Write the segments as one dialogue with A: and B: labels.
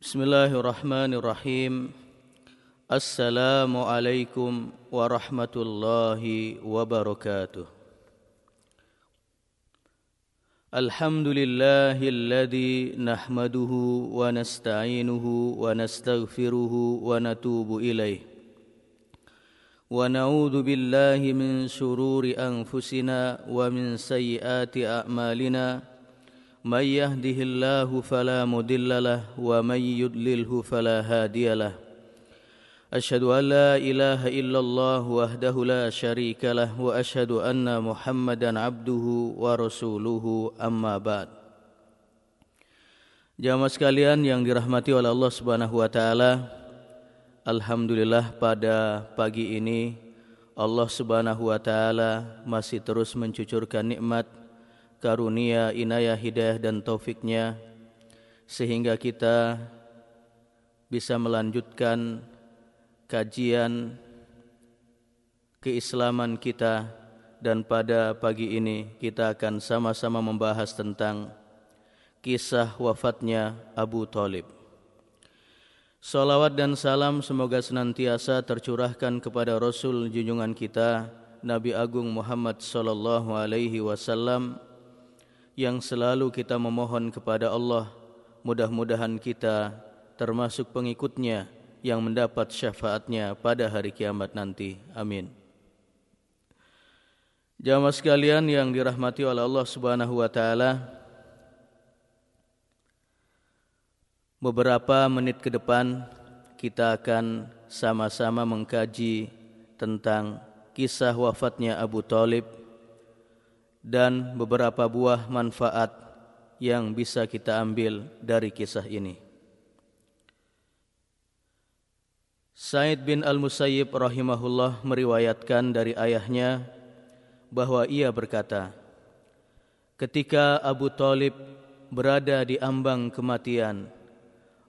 A: بسم الله الرحمن الرحيم السلام عليكم ورحمة الله وبركاته الحمد لله الذي نحمده ونستعينه ونستغفره ونتوب إليه ونعوذ بالله من شرور أنفسنا ومن سيئات أعمالنا من يهده الله فلا مدل له ومن يدلله فلا هادي له أشهد أن لا إله إلا الله وحده لا شريك له وأشهد أن محمدا عبده ورسوله أما بعد Jamaah sekalian yang dirahmati oleh Allah Subhanahu wa taala, alhamdulillah pada pagi ini Allah Subhanahu wa taala masih terus mencucurkan nikmat karunia, inayah, hidayah dan taufiknya sehingga kita bisa melanjutkan kajian keislaman kita dan pada pagi ini kita akan sama-sama membahas tentang kisah wafatnya Abu Talib. Salawat dan salam semoga senantiasa tercurahkan kepada Rasul junjungan kita Nabi Agung Muhammad sallallahu alaihi wasallam yang selalu kita memohon kepada Allah mudah-mudahan kita termasuk pengikutnya yang mendapat syafaatnya pada hari kiamat nanti. Amin. Jamaah sekalian yang dirahmati oleh Allah Subhanahu wa taala. Beberapa menit ke depan kita akan sama-sama mengkaji tentang kisah wafatnya Abu Talib dan beberapa buah manfaat yang bisa kita ambil dari kisah ini. Said bin Al-Musayyib rahimahullah meriwayatkan dari ayahnya bahwa ia berkata, Ketika Abu Talib berada di ambang kematian,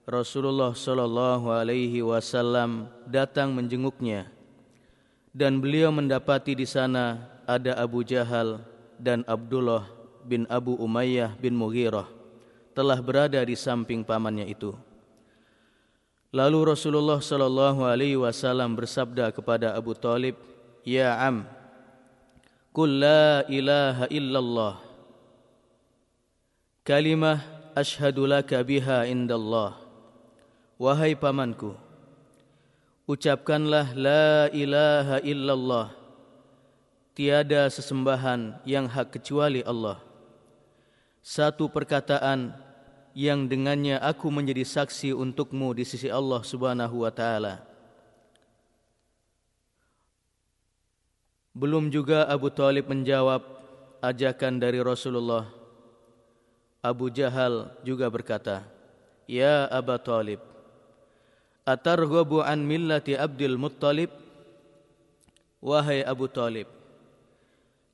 A: Rasulullah sallallahu alaihi wasallam datang menjenguknya dan beliau mendapati di sana ada Abu Jahal dan Abdullah bin Abu Umayyah bin Mughirah telah berada di samping pamannya itu. Lalu Rasulullah sallallahu alaihi wasallam bersabda kepada Abu Talib, "Ya am, qul la ilaha illallah. Kalimah ashhadu laka biha indallah. Wahai pamanku, ucapkanlah la ilaha illallah." Tiada sesembahan yang hak kecuali Allah. Satu perkataan yang dengannya aku menjadi saksi untukmu di sisi Allah Subhanahu wa taala. Belum juga Abu Talib menjawab ajakan dari Rasulullah. Abu Jahal juga berkata, Ya Abu Talib, Atarghabu an millati Abdul Muttalib? Wahai Abu Talib,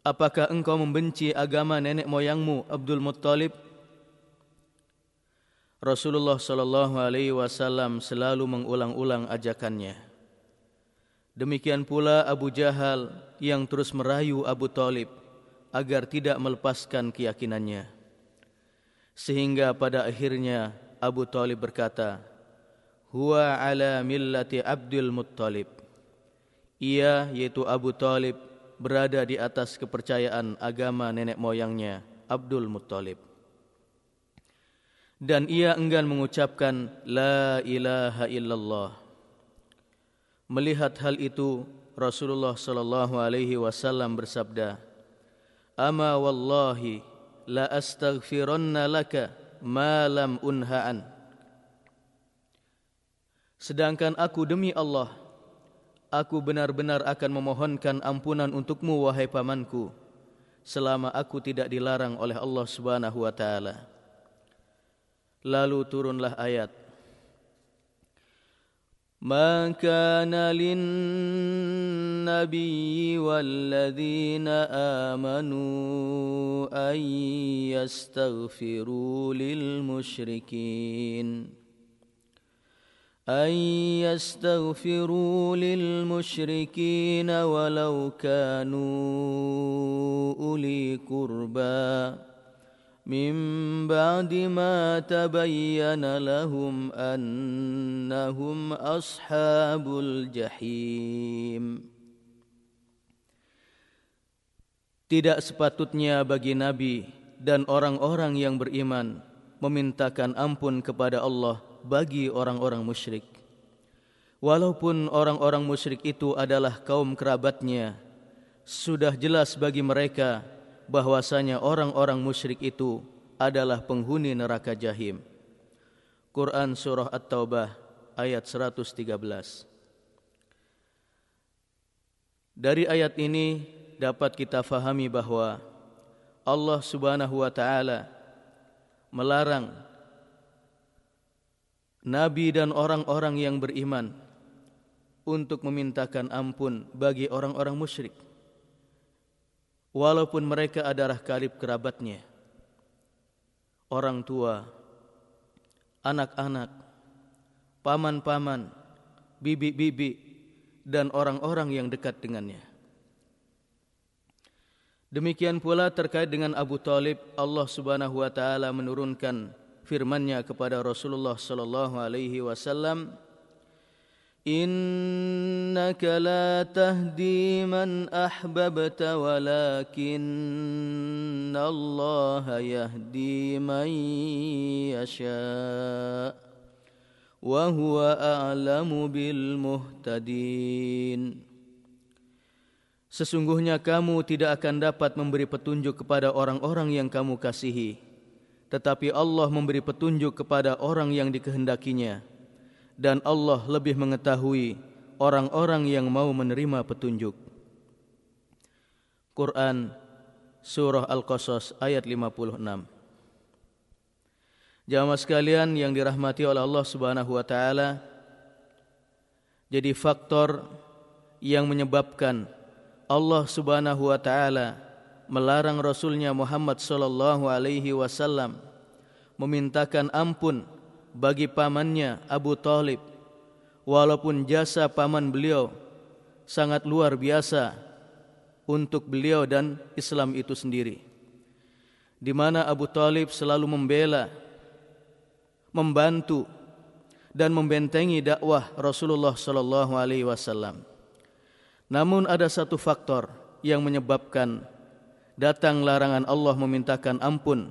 A: Apakah engkau membenci agama nenek moyangmu Abdul Muttalib? Rasulullah sallallahu alaihi wasallam selalu mengulang-ulang ajakannya. Demikian pula Abu Jahal yang terus merayu Abu Talib agar tidak melepaskan keyakinannya. Sehingga pada akhirnya Abu Talib berkata, Huwa ala millati Abdul Muttalib. Ia yaitu Abu Talib berada di atas kepercayaan agama nenek moyangnya Abdul Muttalib. Dan ia enggan mengucapkan La ilaha illallah. Melihat hal itu, Rasulullah sallallahu alaihi wasallam bersabda, "Ama wallahi la astaghfiranna laka ma lam unhaan." Sedangkan aku demi Allah Aku benar-benar akan memohonkan ampunan untukmu wahai pamanku selama aku tidak dilarang oleh Allah Subhanahu wa taala. Lalu turunlah ayat ما كان للنبي والذين آمنوا أن يستغفروا للمشركين أن يستغفروا للمشركين ولو كانوا أولي قربى من بعد ما تبين لهم أنهم أصحاب الجحيم Tidak sepatutnya bagi Nabi dan orang-orang yang beriman memintakan ampun kepada Allah bagi orang-orang musyrik. Walaupun orang-orang musyrik itu adalah kaum kerabatnya, sudah jelas bagi mereka bahwasanya orang-orang musyrik itu adalah penghuni neraka jahim. Quran surah At-Taubah ayat 113. Dari ayat ini dapat kita fahami bahwa Allah Subhanahu wa taala melarang nabi dan orang-orang yang beriman untuk memintakan ampun bagi orang-orang musyrik walaupun mereka adalah karib kerabatnya, orang tua, anak-anak, paman-paman, bibi-bibi, dan orang-orang yang dekat dengannya. Demikian pula terkait dengan Abu Talib, Allah Subhanahu wa taala menurunkan firman-Nya kepada Rasulullah sallallahu alaihi wasallam Innaka la tahdi man ahbabta walakin Allah yahdi man yasha wa huwa a'lamu bil muhtadin. Sesungguhnya kamu tidak akan dapat memberi petunjuk kepada orang-orang yang kamu kasihi. Tetapi Allah memberi petunjuk kepada orang yang dikehendakinya dan Allah lebih mengetahui orang-orang yang mau menerima petunjuk. Quran Surah Al-Qasas ayat 56 Jamaah sekalian yang dirahmati oleh Allah Subhanahu wa taala jadi faktor yang menyebabkan Allah Subhanahu wa taala melarang Rasulnya Muhammad sallallahu alaihi wasallam memintakan ampun bagi pamannya Abu Talib. Walaupun jasa paman beliau sangat luar biasa untuk beliau dan Islam itu sendiri. Di mana Abu Talib selalu membela membantu dan membentengi dakwah Rasulullah sallallahu alaihi wasallam. Namun ada satu faktor yang menyebabkan datang larangan Allah memintakan ampun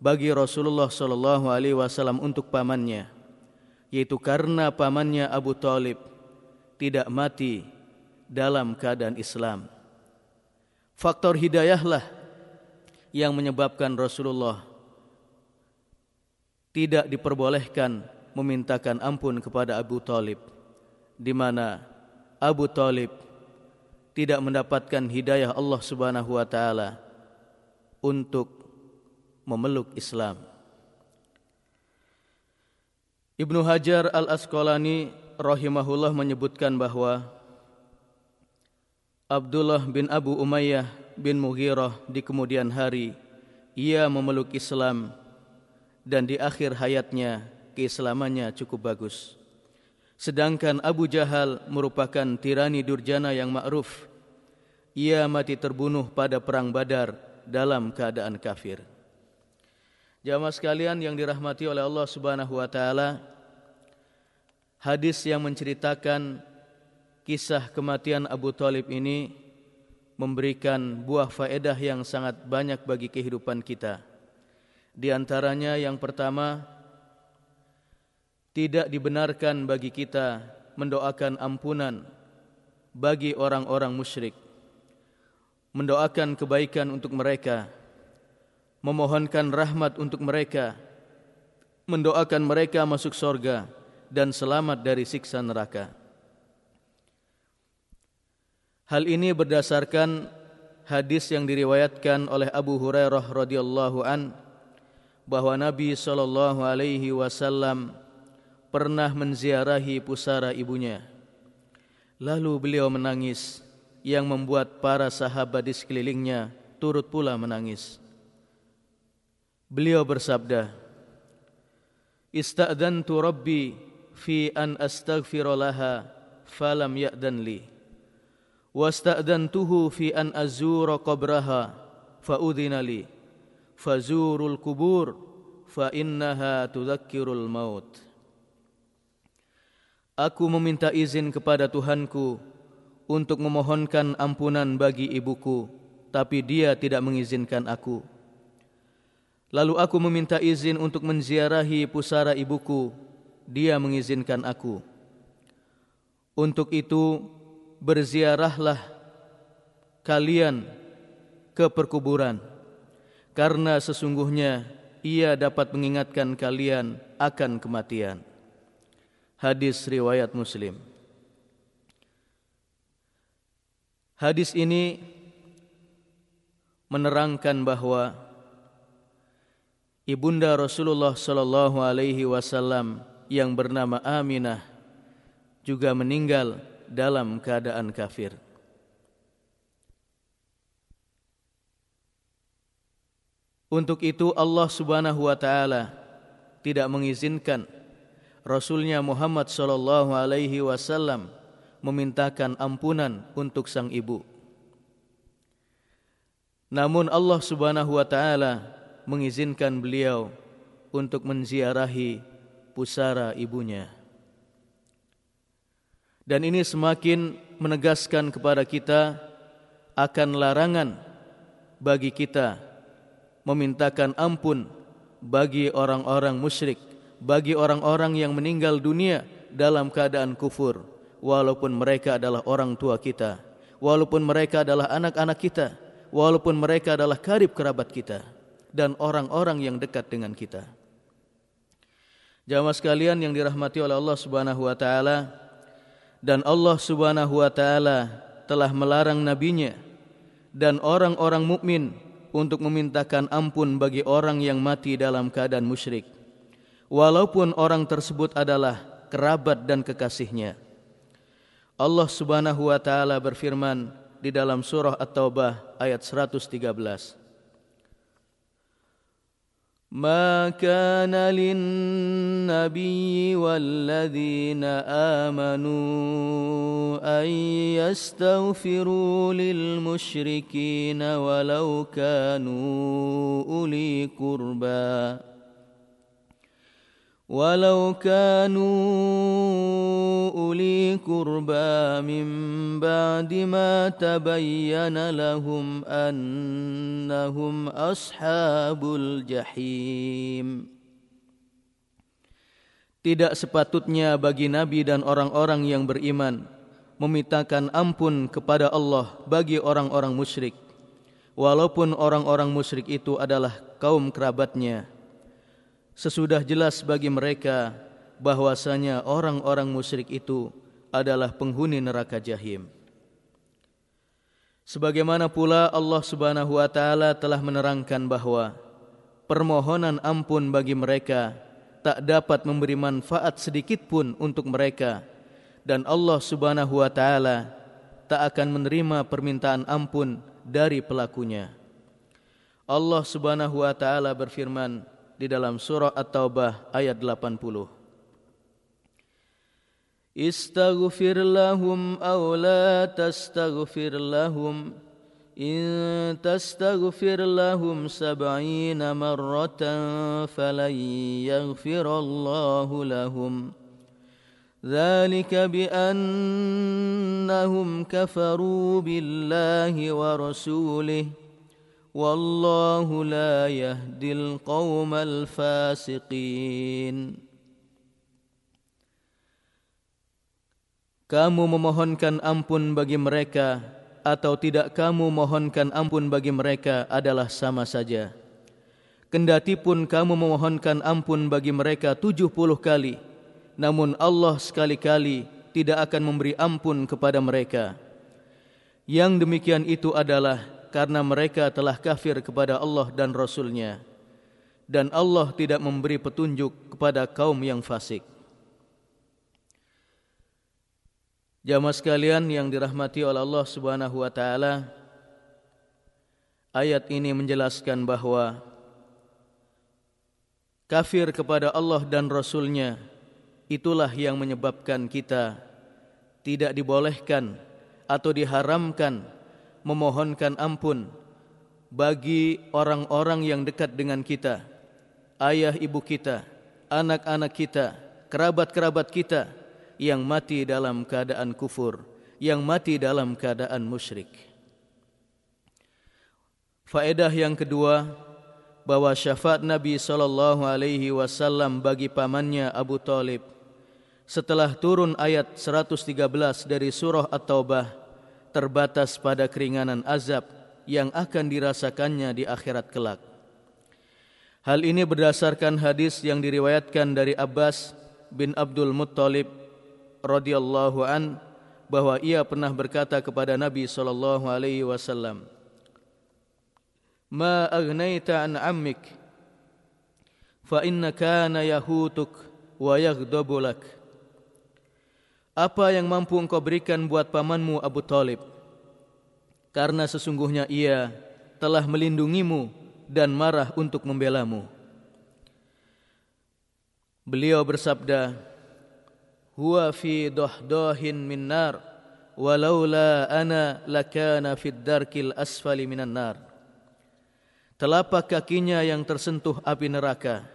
A: bagi Rasulullah sallallahu alaihi wasallam untuk pamannya yaitu karena pamannya Abu Talib tidak mati dalam keadaan Islam. Faktor hidayahlah yang menyebabkan Rasulullah tidak diperbolehkan memintakan ampun kepada Abu Talib di mana Abu Talib tidak mendapatkan hidayah Allah Subhanahu wa taala untuk memeluk Islam. Ibnu Hajar Al-Asqalani rahimahullah menyebutkan bahawa Abdullah bin Abu Umayyah bin Mughirah di kemudian hari ia memeluk Islam dan di akhir hayatnya keislamannya cukup bagus. Sedangkan Abu Jahal merupakan tirani durjana yang ma'ruf. Ia mati terbunuh pada perang Badar dalam keadaan kafir. Jamaah sekalian yang dirahmati oleh Allah Subhanahu wa taala, hadis yang menceritakan kisah kematian Abu Talib ini memberikan buah faedah yang sangat banyak bagi kehidupan kita. Di antaranya yang pertama, tidak dibenarkan bagi kita mendoakan ampunan bagi orang-orang musyrik. Mendoakan kebaikan untuk mereka memohonkan rahmat untuk mereka, mendoakan mereka masuk sorga dan selamat dari siksa neraka. Hal ini berdasarkan hadis yang diriwayatkan oleh Abu Hurairah radhiyallahu an bahwa Nabi sallallahu alaihi wasallam pernah menziarahi pusara ibunya. Lalu beliau menangis yang membuat para sahabat di sekelilingnya turut pula menangis. Beliau bersabda, Ista'dantu Rabbi fi an astaghfira laha falam ya'dan li. Wasta'dantuhu fi an azura qabraha fa'udhina li. fazurul kubur fa innaha tudzakkirul maut Aku meminta izin kepada Tuhanku untuk memohonkan ampunan bagi ibuku tapi dia tidak mengizinkan aku Lalu aku meminta izin untuk menziarahi pusara ibuku dia mengizinkan aku Untuk itu berziarahlah kalian ke perkuburan karena sesungguhnya ia dapat mengingatkan kalian akan kematian. Hadis riwayat Muslim. Hadis ini menerangkan bahwa ibunda Rasulullah sallallahu alaihi wasallam yang bernama Aminah juga meninggal dalam keadaan kafir. Untuk itu Allah Subhanahu wa taala tidak mengizinkan Rasulnya Muhammad sallallahu alaihi wasallam memintakan ampunan untuk sang ibu. Namun Allah Subhanahu wa taala mengizinkan beliau untuk menziarahi pusara ibunya. Dan ini semakin menegaskan kepada kita akan larangan bagi kita memintakan ampun bagi orang-orang musyrik, bagi orang-orang yang meninggal dunia dalam keadaan kufur, walaupun mereka adalah orang tua kita, walaupun mereka adalah anak-anak kita, walaupun mereka adalah karib kerabat kita. Dan orang-orang yang dekat dengan kita. Jamaah sekalian yang dirahmati oleh Allah Subhanahu wa taala dan Allah Subhanahu wa taala telah melarang nabinya dan orang-orang mukmin untuk memintakan ampun bagi orang yang mati dalam keadaan musyrik walaupun orang tersebut adalah kerabat dan kekasihnya Allah Subhanahu wa taala berfirman di dalam surah At-Taubah ayat 113 ما كان للنبي والذين آمنوا أن يستغفروا للمشركين ولو كانوا أولي قربًا ولو كانوا أولي قربى من بعد ما تبين لهم أنهم أصحاب الجحيم Tidak sepatutnya bagi Nabi dan orang-orang yang beriman memintakan ampun kepada Allah bagi orang-orang musyrik walaupun orang-orang musyrik itu adalah kaum kerabatnya Sesudah jelas bagi mereka bahwasanya orang-orang musyrik itu adalah penghuni neraka jahim. Sebagaimana pula Allah Subhanahu wa taala telah menerangkan bahwa permohonan ampun bagi mereka tak dapat memberi manfaat sedikit pun untuk mereka dan Allah Subhanahu wa taala tak akan menerima permintaan ampun dari pelakunya. Allah Subhanahu wa taala berfirman, di dalam surah At-Taubah ayat 80. Istaghfir lahum aw la tastaghfir lahum in tastaghfir lahum sab'ina marratan falan yaghfirallahu lahum ذلك بأنهم كفروا بالله ورسوله والله لا يهدي القوم الفاسقين Kamu memohonkan ampun bagi mereka atau tidak kamu mohonkan ampun bagi mereka adalah sama saja. Kendati pun kamu memohonkan ampun bagi mereka tujuh puluh kali, namun Allah sekali-kali tidak akan memberi ampun kepada mereka. Yang demikian itu adalah karena mereka telah kafir kepada Allah dan Rasulnya dan Allah tidak memberi petunjuk kepada kaum yang fasik. Jamaah sekalian yang dirahmati oleh Allah Subhanahu wa taala, ayat ini menjelaskan bahwa kafir kepada Allah dan Rasulnya itulah yang menyebabkan kita tidak dibolehkan atau diharamkan memohonkan ampun bagi orang-orang yang dekat dengan kita, ayah ibu kita, anak-anak kita, kerabat-kerabat kita yang mati dalam keadaan kufur, yang mati dalam keadaan musyrik. Faedah yang kedua bahwa syafaat Nabi sallallahu alaihi wasallam bagi pamannya Abu Talib setelah turun ayat 113 dari surah At-Taubah terbatas pada keringanan azab yang akan dirasakannya di akhirat kelak. Hal ini berdasarkan hadis yang diriwayatkan dari Abbas bin Abdul Muttalib radhiyallahu an bahwa ia pernah berkata kepada Nabi sallallahu alaihi wasallam Ma aghnaita an ammik fa inna kana yahutuk wa yaghdabu lak Apa yang mampu engkau berikan buat pamanmu Abu Talib karena sesungguhnya ia telah melindungimu dan marah untuk membelamu. Beliau bersabda, "Huwa fi dahdahin min nar, walaula ana lakana fid darkil asfali minan nar." Telapak kakinya yang tersentuh api neraka.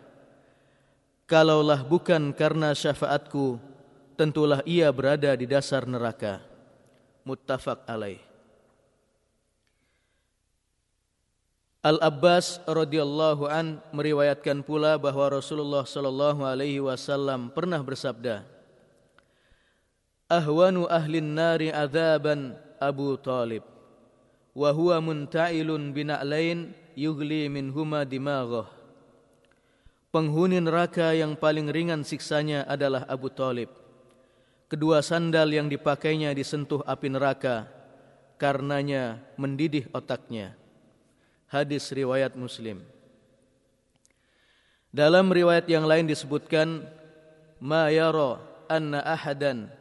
A: Kalaulah bukan karena syafaatku, tentulah ia berada di dasar neraka. Muttafaq alaih. Al-Abbas radhiyallahu an meriwayatkan pula bahawa Rasulullah sallallahu alaihi wasallam pernah bersabda Ahwanu ahli nari adzaban Abu Talib wa huwa munta'ilun bina'lain yughli minhuma dimaghah Penghuni neraka yang paling ringan siksanya adalah Abu Talib Kedua sandal yang dipakainya disentuh api neraka karenanya mendidih otaknya hadis riwayat Muslim. Dalam riwayat yang lain disebutkan ma yara anna ahadan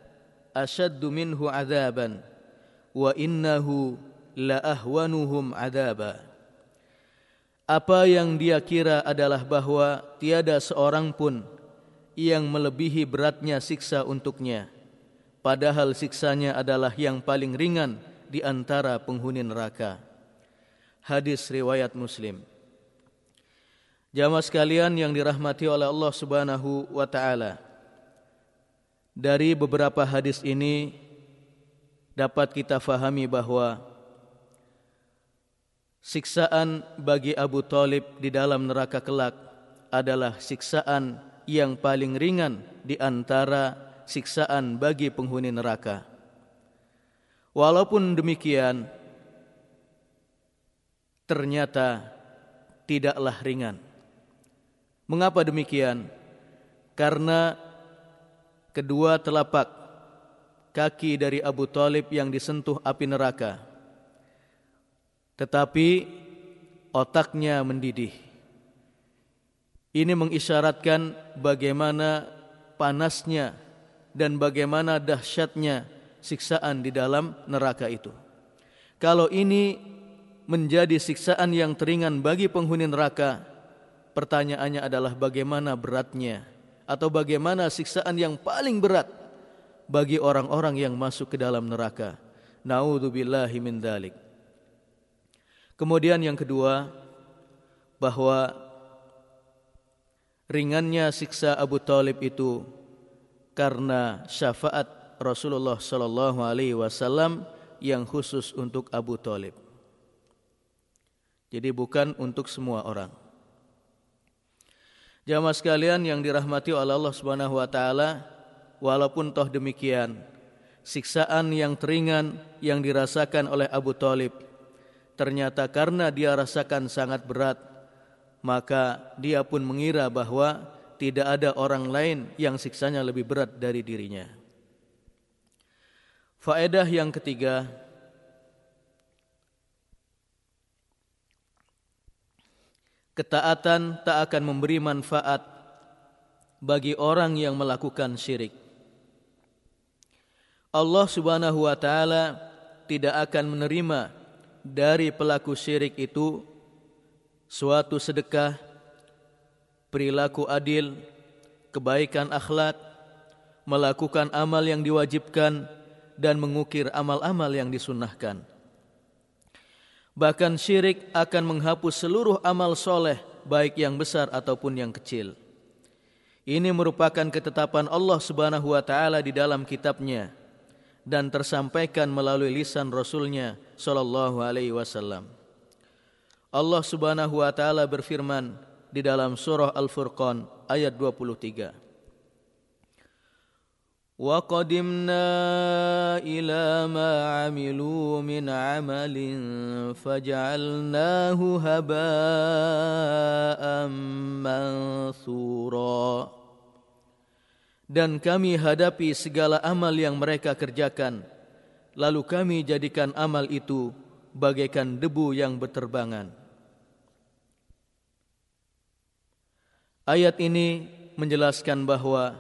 A: ashaddu minhu adaban wa innahu la ahwanuhum adaba. Apa yang dia kira adalah bahwa tiada seorang pun yang melebihi beratnya siksa untuknya. Padahal siksanya adalah yang paling ringan di antara penghuni neraka hadis riwayat Muslim. Jamaah sekalian yang dirahmati oleh Allah Subhanahu wa taala. Dari beberapa hadis ini dapat kita fahami bahwa siksaan bagi Abu Talib di dalam neraka kelak adalah siksaan yang paling ringan di antara siksaan bagi penghuni neraka. Walaupun demikian, ternyata tidaklah ringan. Mengapa demikian? Karena kedua telapak kaki dari Abu Talib yang disentuh api neraka. Tetapi otaknya mendidih. Ini mengisyaratkan bagaimana panasnya dan bagaimana dahsyatnya siksaan di dalam neraka itu. Kalau ini menjadi siksaan yang teringan bagi penghuni neraka, pertanyaannya adalah bagaimana beratnya atau bagaimana siksaan yang paling berat bagi orang-orang yang masuk ke dalam neraka. Nauzubillahi min dzalik. Kemudian yang kedua bahwa ringannya siksa Abu Talib itu karena syafaat Rasulullah sallallahu alaihi wasallam yang khusus untuk Abu Talib. Jadi bukan untuk semua orang. Jamaah sekalian yang dirahmati oleh Allah Subhanahu wa taala, walaupun toh demikian, siksaan yang teringan yang dirasakan oleh Abu Talib ternyata karena dia rasakan sangat berat, maka dia pun mengira bahwa tidak ada orang lain yang siksanya lebih berat dari dirinya. Faedah yang ketiga, ketaatan tak akan memberi manfaat bagi orang yang melakukan syirik. Allah Subhanahu wa taala tidak akan menerima dari pelaku syirik itu suatu sedekah, perilaku adil, kebaikan akhlak, melakukan amal yang diwajibkan dan mengukir amal-amal yang disunnahkan. Bahkan syirik akan menghapus seluruh amal soleh, baik yang besar ataupun yang kecil. Ini merupakan ketetapan Allah Subhanahu wa taala di dalam kitabnya dan tersampaikan melalui lisan Rasulnya sallallahu alaihi wasallam. Allah Subhanahu wa taala berfirman di dalam surah Al-Furqan ayat 23. وقدمنا إلى ما عملوا من عمل فجعلناه هباء منثورا Dan kami hadapi segala amal yang mereka kerjakan Lalu kami jadikan amal itu bagaikan debu yang berterbangan Ayat ini menjelaskan bahawa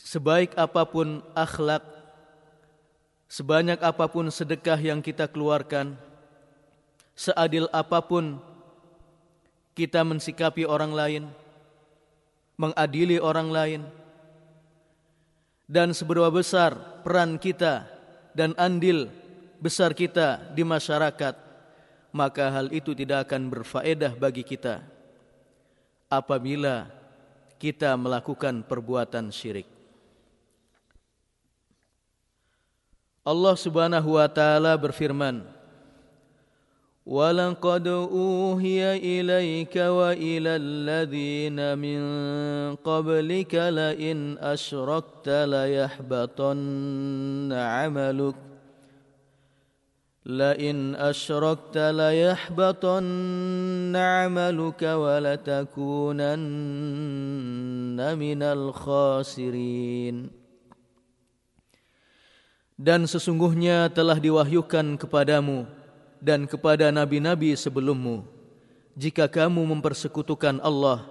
A: sebaik apa pun akhlak, sebanyak apa pun sedekah yang kita keluarkan, seadil apa pun kita mensikapi orang lain, mengadili orang lain, dan seberapa besar peran kita dan andil besar kita di masyarakat, maka hal itu tidak akan berfaedah bagi kita apabila kita melakukan perbuatan syirik. Allah Subhanahu wa taala berfirman Walaqad uhiya ilayka wa ila alladhina min qablika la in asyrakta yahbatanna 'amaluka wa la takunanna minal khasirin dan sesungguhnya telah diwahyukan kepadamu dan kepada nabi-nabi sebelummu. Jika kamu mempersekutukan Allah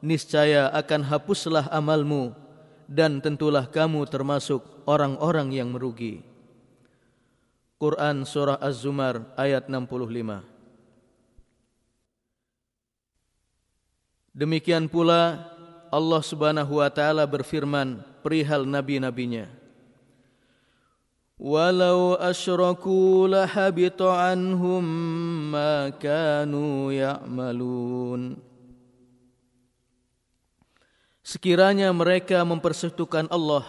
A: niscaya akan hapuslah amalmu dan tentulah kamu termasuk orang-orang yang merugi Quran Surah Az-Zumar ayat 65. Demikian pula Allah Subhanahu wa taala berfirman perihal nabi-nabinya. Walau asyraku lahabita anhum ma kanu ya'malun. Sekiranya mereka mempersekutukan Allah,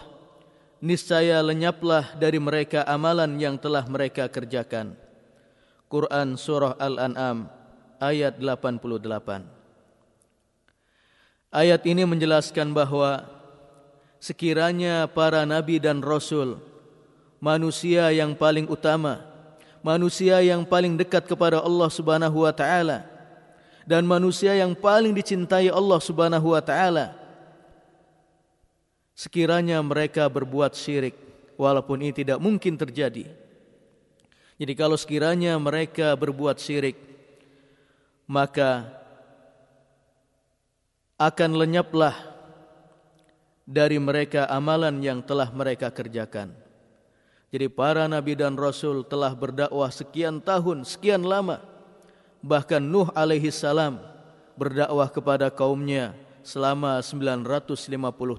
A: niscaya lenyaplah dari mereka amalan yang telah mereka kerjakan. Quran Surah Al-An'am ayat 88 Ayat ini menjelaskan bahawa sekiranya para nabi dan rasul manusia yang paling utama, manusia yang paling dekat kepada Allah Subhanahu wa taala dan manusia yang paling dicintai Allah Subhanahu wa taala. Sekiranya mereka berbuat syirik walaupun ini tidak mungkin terjadi. Jadi kalau sekiranya mereka berbuat syirik maka akan lenyaplah dari mereka amalan yang telah mereka kerjakan. Jadi para nabi dan rasul telah berdakwah sekian tahun, sekian lama. Bahkan Nuh alaihi salam berdakwah kepada kaumnya selama 950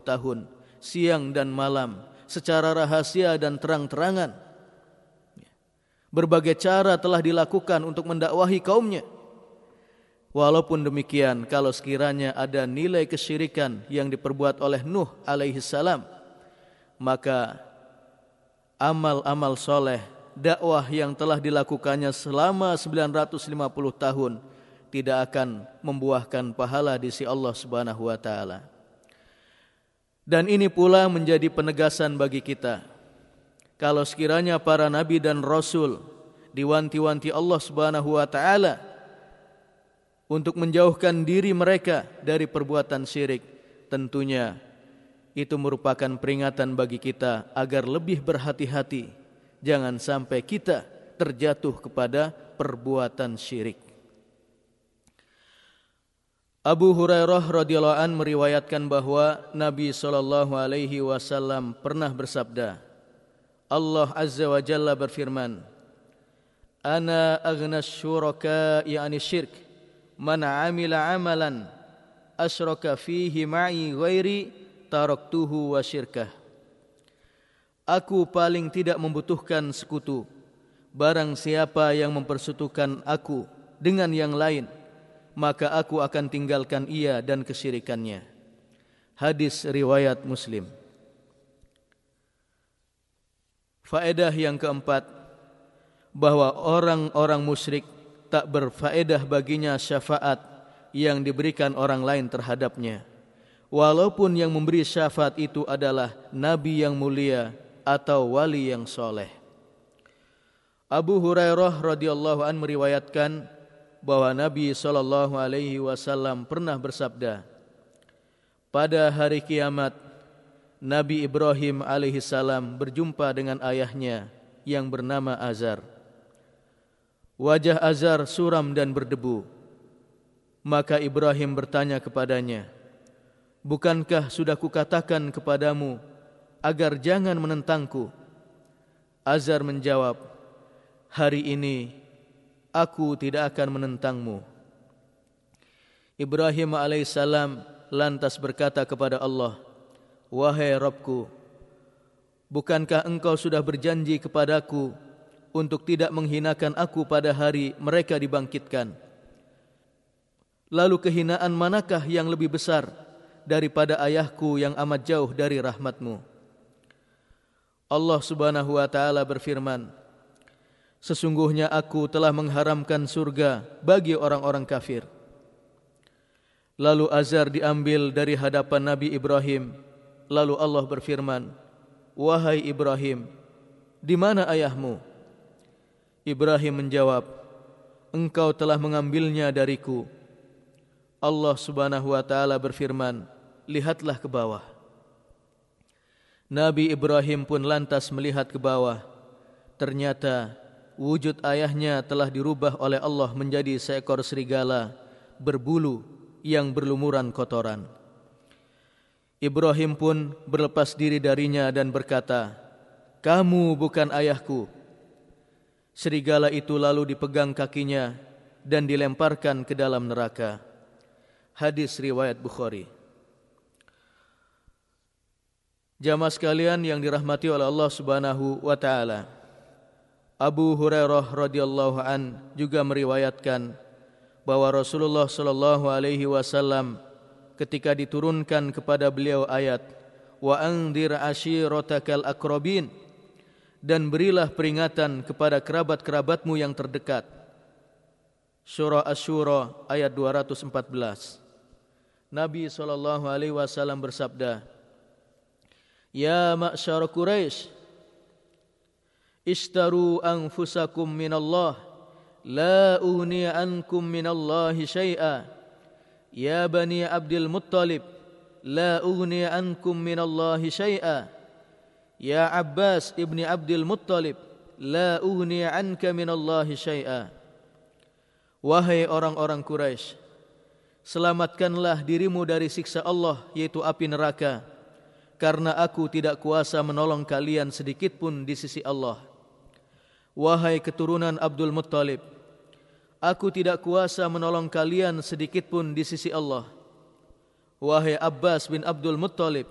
A: tahun, siang dan malam, secara rahasia dan terang-terangan. Berbagai cara telah dilakukan untuk mendakwahi kaumnya. Walaupun demikian, kalau sekiranya ada nilai kesyirikan yang diperbuat oleh Nuh alaihi salam, maka amal-amal soleh, dakwah yang telah dilakukannya selama 950 tahun tidak akan membuahkan pahala di sisi Allah Subhanahu wa taala. Dan ini pula menjadi penegasan bagi kita. Kalau sekiranya para nabi dan rasul diwanti-wanti Allah Subhanahu wa taala untuk menjauhkan diri mereka dari perbuatan syirik, tentunya itu merupakan peringatan bagi kita agar lebih berhati-hati jangan sampai kita terjatuh kepada perbuatan syirik. Abu Hurairah radhiyallahu an meriwayatkan bahwa Nabi sallallahu alaihi wasallam pernah bersabda Allah azza wa jalla berfirman Ana aghna syuraka yani syirk man amila amalan asyraka fihi ma'i ghairi taraktuhu wa syirkah. Aku paling tidak membutuhkan sekutu. barang siapa yang mempersekutukan aku dengan yang lain maka aku akan tinggalkan ia dan kesyirikannya. Hadis riwayat muslim. Faedah yang keempat bahwa orang-orang musyrik tak berfaedah baginya syafaat yang diberikan orang lain terhadapnya. Walaupun yang memberi syafaat itu adalah nabi yang mulia atau wali yang soleh. Abu Hurairah radhiyallahu an meriwayatkan bahwa Nabi sallallahu alaihi wasallam pernah bersabda, pada hari kiamat Nabi Ibrahim alaihi salam berjumpa dengan ayahnya yang bernama Azar. Wajah Azar suram dan berdebu. Maka Ibrahim bertanya kepadanya, Bukankah sudah kukatakan kepadamu agar jangan menentangku? Azar menjawab, Hari ini aku tidak akan menentangmu. Ibrahim alaihissalam lantas berkata kepada Allah, Wahai Rabbku, bukankah engkau sudah berjanji kepadaku untuk tidak menghinakan aku pada hari mereka dibangkitkan? Lalu kehinaan manakah yang lebih besar daripada ayahku yang amat jauh dari rahmatmu. Allah subhanahu wa ta'ala berfirman, Sesungguhnya aku telah mengharamkan surga bagi orang-orang kafir. Lalu Azar diambil dari hadapan Nabi Ibrahim. Lalu Allah berfirman, Wahai Ibrahim, di mana ayahmu? Ibrahim menjawab, Engkau telah mengambilnya dariku. Allah subhanahu wa ta'ala berfirman, lihatlah ke bawah. Nabi Ibrahim pun lantas melihat ke bawah. Ternyata wujud ayahnya telah dirubah oleh Allah menjadi seekor serigala berbulu yang berlumuran kotoran. Ibrahim pun berlepas diri darinya dan berkata, Kamu bukan ayahku. Serigala itu lalu dipegang kakinya dan dilemparkan ke dalam neraka. Hadis riwayat Bukhari. Jamaah sekalian yang dirahmati oleh Allah Subhanahu wa taala. Abu Hurairah radhiyallahu an juga meriwayatkan bahwa Rasulullah sallallahu alaihi wasallam ketika diturunkan kepada beliau ayat wa andir ashiratakal akrabin dan berilah peringatan kepada kerabat-kerabatmu yang terdekat. Surah Asy-Syura ayat 214 Nabi sallallahu alaihi wasallam bersabda Ya ma'syar Quraisy Ishtaru anfusakum minallah La uhni ankum minallahi syai'a. Ya bani Abdul Muttalib La uhni ankum minallahi syai'a. Ya Abbas ibni Abdul Muttalib La uhni anka minallahi syai'a. Wahai orang-orang Quraisy Selamatkanlah dirimu dari siksa Allah yaitu api neraka Karena aku tidak kuasa menolong kalian sedikitpun di sisi Allah. Wahai keturunan Abdul Muttalib, aku tidak kuasa menolong kalian sedikit pun di sisi Allah. Wahai Abbas bin Abdul Muttalib,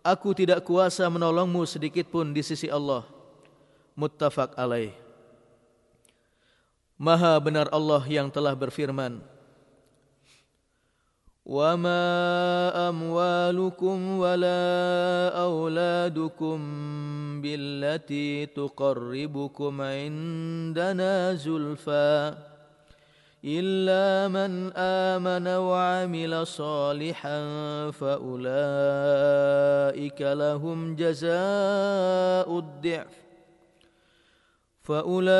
A: aku tidak kuasa menolongmu sedikit pun di sisi Allah. Muttafaq alaih. Maha benar Allah yang telah berfirman, وما اموالكم ولا اولادكم بالتي تقربكم عندنا زلفى الا من امن وعمل صالحا فاولئك لهم جزاء الضعف فأولئك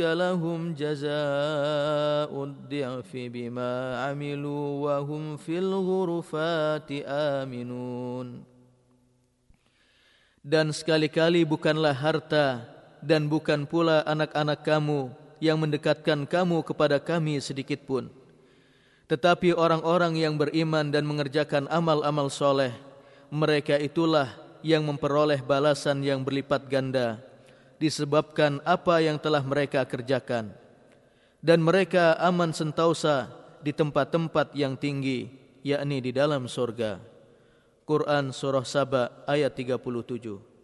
A: لهم جزاء الضعف بما عملوا وهم في الغرفات آمنون Dan sekali-kali bukanlah harta dan bukan pula anak-anak kamu yang mendekatkan kamu kepada kami sedikit pun. Tetapi orang-orang yang beriman dan mengerjakan amal-amal soleh, mereka itulah yang memperoleh balasan yang berlipat ganda disebabkan apa yang telah mereka kerjakan dan mereka aman sentausa di tempat-tempat yang tinggi yakni di dalam surga Quran surah Saba ayat 37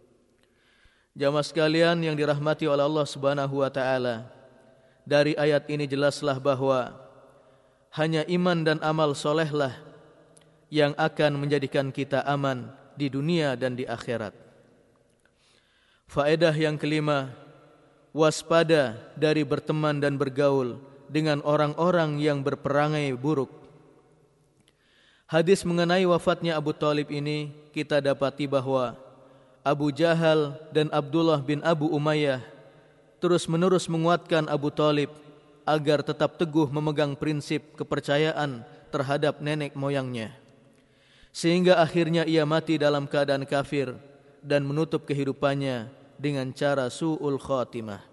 A: Jamaah sekalian yang dirahmati oleh Allah Subhanahu wa taala. Dari ayat ini jelaslah bahwa hanya iman dan amal solehlah yang akan menjadikan kita aman di dunia dan di akhirat. Faedah yang kelima, waspada dari berteman dan bergaul dengan orang-orang yang berperangai buruk. Hadis mengenai wafatnya Abu Talib ini kita dapati bahwa Abu Jahal dan Abdullah bin Abu Umayyah terus-menerus menguatkan Abu Talib agar tetap teguh memegang prinsip kepercayaan terhadap nenek moyangnya. Sehingga akhirnya ia mati dalam keadaan kafir dan menutup kehidupannya dengan cara su'ul khatimah.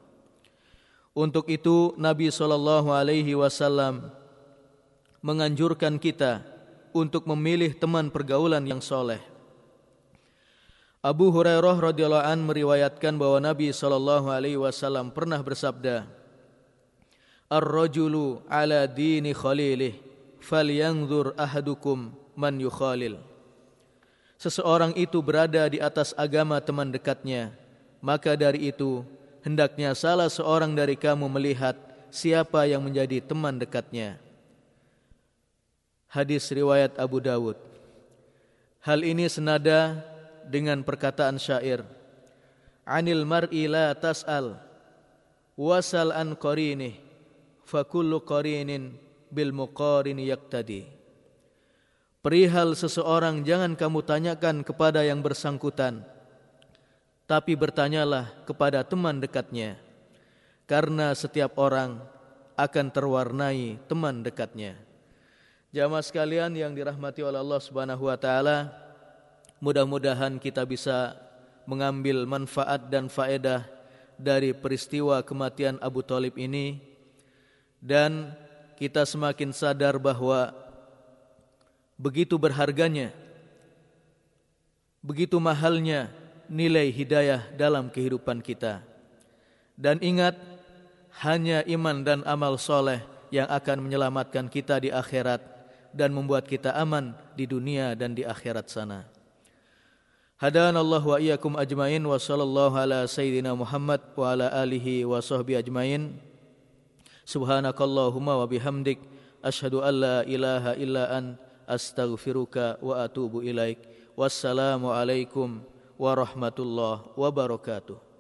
A: Untuk itu Nabi sallallahu alaihi wasallam menganjurkan kita untuk memilih teman pergaulan yang soleh. Abu Hurairah radhiyallahu an meriwayatkan bahwa Nabi sallallahu alaihi wasallam pernah bersabda, "Ar-rajulu ala dini khalilih, falyanzur ahadukum man yukhalil." Seseorang itu berada di atas agama teman dekatnya, maka dari itu hendaknya salah seorang dari kamu melihat siapa yang menjadi teman dekatnya. Hadis riwayat Abu Dawud. Hal ini senada dengan perkataan syair Anil mar'i la tas'al wasal an qarini fa kullu qarinin bil muqarini yaqtadi Perihal seseorang jangan kamu tanyakan kepada yang bersangkutan tapi bertanyalah kepada teman dekatnya karena setiap orang akan terwarnai teman dekatnya. Jamaah sekalian yang dirahmati oleh Allah Subhanahu wa taala Mudah-mudahan kita bisa mengambil manfaat dan faedah dari peristiwa kematian Abu Talib ini dan kita semakin sadar bahawa begitu berharganya begitu mahalnya nilai hidayah dalam kehidupan kita dan ingat hanya iman dan amal soleh yang akan menyelamatkan kita di akhirat dan membuat kita aman di dunia dan di akhirat sana. Hadana Allah wa iyyakum ajmain wa sallallahu ala sayyidina Muhammad wa ala alihi wa sahbihi ajmain. Subhanakallahumma wa bihamdik asyhadu an la ilaha illa an أستغفرك وأتوب إليك والسلام عليكم ورحمة الله وبركاته